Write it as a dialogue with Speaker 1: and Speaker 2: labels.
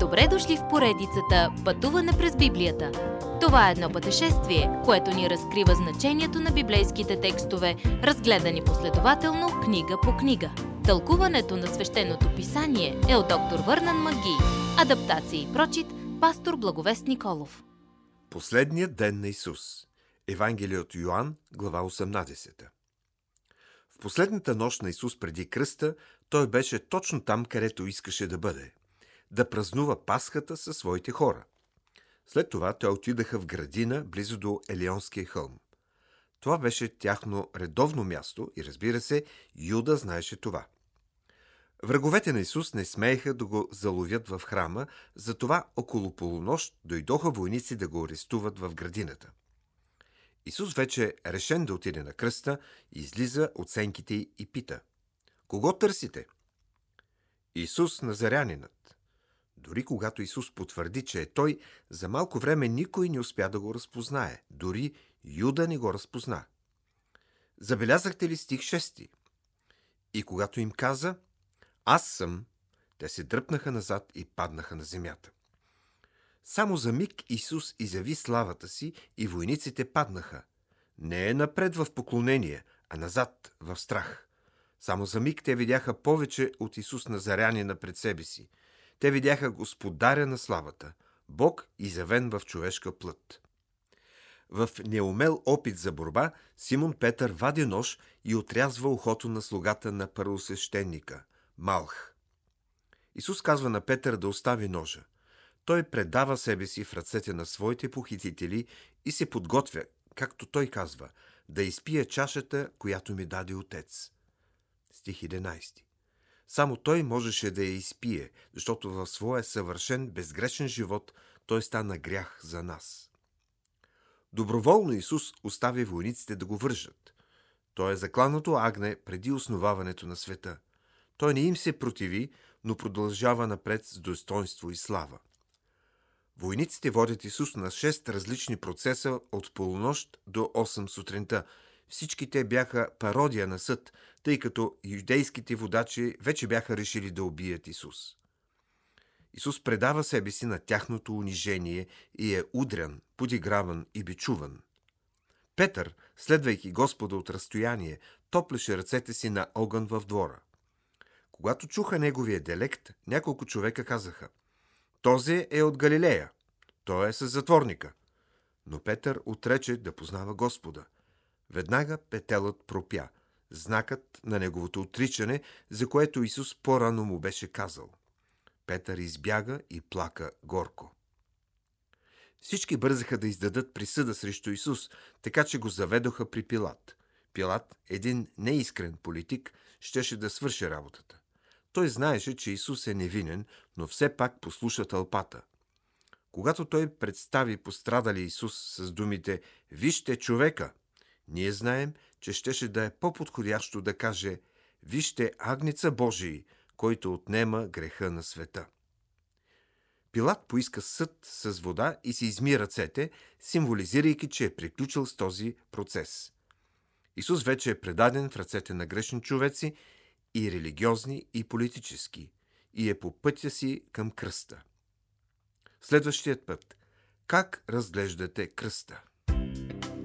Speaker 1: Добре дошли в поредицата Пътуване през Библията. Това е едно пътешествие, което ни разкрива значението на библейските текстове, разгледани последователно книга по книга. Тълкуването на свещеното писание е от доктор Върнан Маги. Адаптация и прочит, пастор Благовест Николов.
Speaker 2: Последният ден на Исус. Евангелие от Йоанн, глава 18. В последната нощ на Исус преди кръста, той беше точно там, където искаше да бъде да празнува Пасхата със своите хора. След това те отидаха в градина, близо до Елионския хълм. Това беше тяхно редовно място и разбира се, Юда знаеше това. Враговете на Исус не смееха да го заловят в храма, затова около полунощ дойдоха войници да го арестуват в градината. Исус вече решен да отиде на кръста, излиза от сенките и пита. Кого търсите? Исус Назарянинът. Дори когато Исус потвърди, че е Той, за малко време никой не успя да го разпознае. Дори Юда не го разпозна. Забелязахте ли стих 6? И когато им каза, аз съм, те се дръпнаха назад и паднаха на земята. Само за миг Исус изяви славата си и войниците паднаха. Не е напред в поклонение, а назад в страх. Само за миг те видяха повече от Исус Назарянина пред себе си – те видяха господаря на славата, Бог изявен в човешка плът. В неумел опит за борба, Симон Петър вади нож и отрязва ухото на слугата на първосвещеника, Малх. Исус казва на Петър да остави ножа. Той предава себе си в ръцете на своите похитители и се подготвя, както той казва, да изпие чашата, която ми даде Отец. Стих 11. Само той можеше да я изпие, защото в своя съвършен, безгрешен живот той стана грях за нас. Доброволно Исус остави войниците да го вържат. Той е закланото агне преди основаването на света. Той не им се противи, но продължава напред с достоинство и слава. Войниците водят Исус на 6 различни процеса от полунощ до 8 сутринта – всички те бяха пародия на съд, тъй като юдейските водачи вече бяха решили да убият Исус. Исус предава себе си на тяхното унижение и е удрян, подиграван и бичуван. Петър, следвайки Господа от разстояние, топлеше ръцете си на огън в двора. Когато чуха неговия диалект, няколко човека казаха «Този е от Галилея, той е с затворника». Но Петър отрече да познава Господа – Веднага петелът пропя, знакът на неговото отричане, за което Исус по-рано му беше казал. Петър избяга и плака горко. Всички бързаха да издадат присъда срещу Исус, така че го заведоха при Пилат. Пилат, един неискрен политик, щеше да свърши работата. Той знаеше, че Исус е невинен, но все пак послуша тълпата. Когато той представи пострадали Исус с думите «Вижте човека!», ние знаем, че щеше да е по-подходящо да каже «Вижте агница Божий, който отнема греха на света». Пилат поиска съд с вода и си изми ръцете, символизирайки, че е приключил с този процес. Исус вече е предаден в ръцете на грешни човеци и религиозни, и политически, и е по пътя си към кръста. Следващият път. Как разглеждате кръста?